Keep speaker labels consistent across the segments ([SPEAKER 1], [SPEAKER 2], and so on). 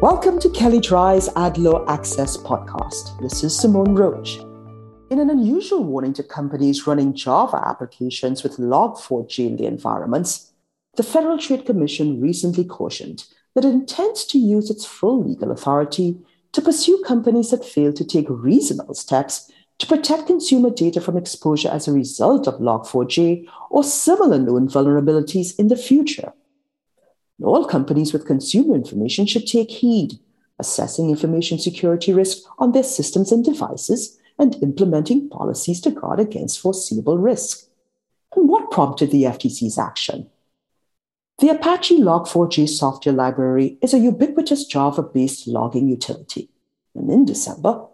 [SPEAKER 1] Welcome to Kelley Drye's Ad Law Access podcast. This is Simone Roach. In an unusual warning to companies running Java applications with Log4j in the environments, the Federal Trade Commission recently cautioned that it intends to use its full legal authority to pursue companies that fail to take reasonable steps to protect consumer data from exposure as a result of Log4j or similar known vulnerabilities in the future. All companies with consumer information should take heed, assessing information security risk on their systems and devices and implementing policies to guard against foreseeable risk. And what prompted the FTC's action? The Apache Log4j software library is a ubiquitous Java based logging utility. And in December,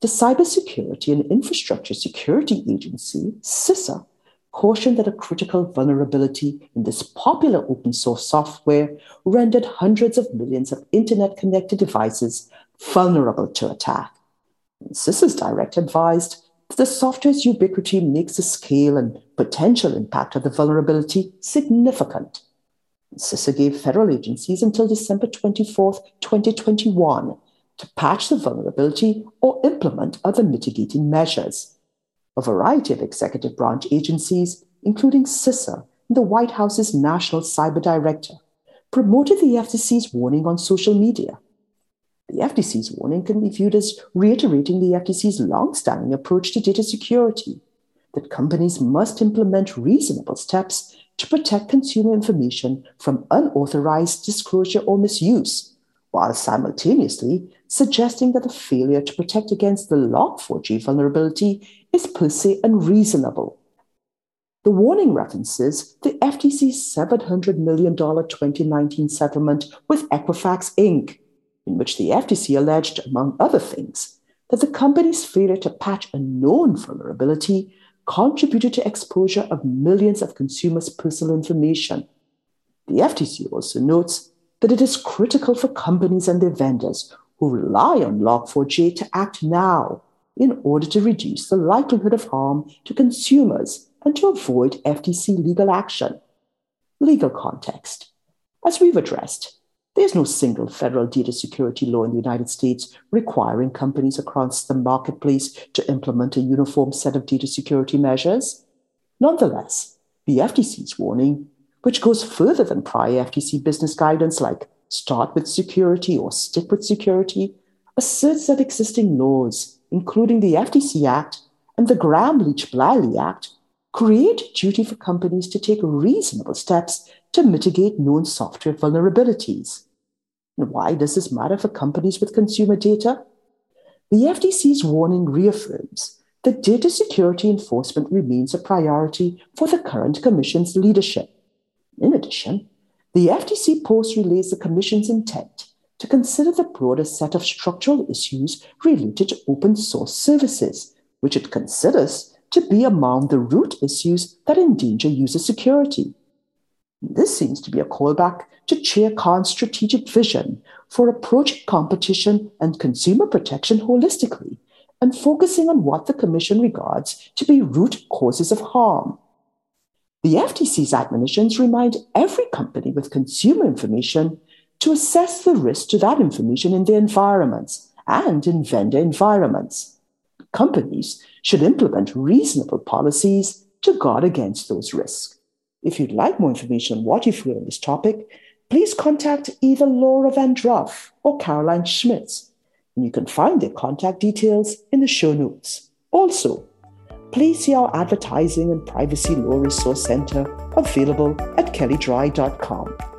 [SPEAKER 1] the Cybersecurity and Infrastructure Security Agency, CISA, cautioned that a critical vulnerability in this popular open source software rendered hundreds of millions of internet connected devices vulnerable to attack. And CISA's director advised that the software's ubiquity makes the scale and potential impact of the vulnerability significant. CISA gave federal agencies until December 24, 2021 to patch the vulnerability or implement other mitigating measures a variety of executive branch agencies, including CISA the White House's National Cyber Director, promoted the FTC's warning on social media. The FTC's warning can be viewed as reiterating the FTC's long-standing approach to data security that companies must implement reasonable steps to protect consumer information from unauthorized disclosure or misuse, while simultaneously suggesting that the failure to protect against the Log4j vulnerability is per se unreasonable. The warning references the FTC's $700 million 2019 settlement with Equifax Inc., in which the FTC alleged, among other things, that the company's failure to patch a known vulnerability contributed to exposure of millions of consumers' personal information. The FTC also notes that it is critical for companies and their vendors who rely on Log4j to act now in order to reduce the likelihood of harm to consumers and to avoid FTC legal action. Legal context. As we've addressed, there's no single federal data security law in the United States requiring companies across the marketplace to implement a uniform set of data security measures. Nonetheless, the FTC's warning, which goes further than prior FTC business guidance like start with security or stick with security, asserts that existing laws including the FTC Act and the Gramm Leach Bliley Act, create a duty for companies to take reasonable steps to mitigate known software vulnerabilities. And why does this matter for companies with consumer data? The FTC's warning reaffirms that data security enforcement remains a priority for the current Commission's leadership. In addition, the FTC post relays the Commission's intent to consider the broader set of structural issues related to open source services, which it considers to be among the root issues that endanger user security. This seems to be a callback to Chair Khan's strategic vision for approaching competition and consumer protection holistically and focusing on what the Commission regards to be root causes of harm. The FTC's admonitions remind every company with consumer information to assess the risk to that information in their environments and in vendor environments. Companies should implement reasonable policies to guard against those risks. If you'd like more information on what you feel on this topic, please contact either Laura VanDruff or Caroline Schmitz, and you can find their contact details in the show notes. Also, please see our Advertising and Privacy Law Resource Center available at kelleydrye.com.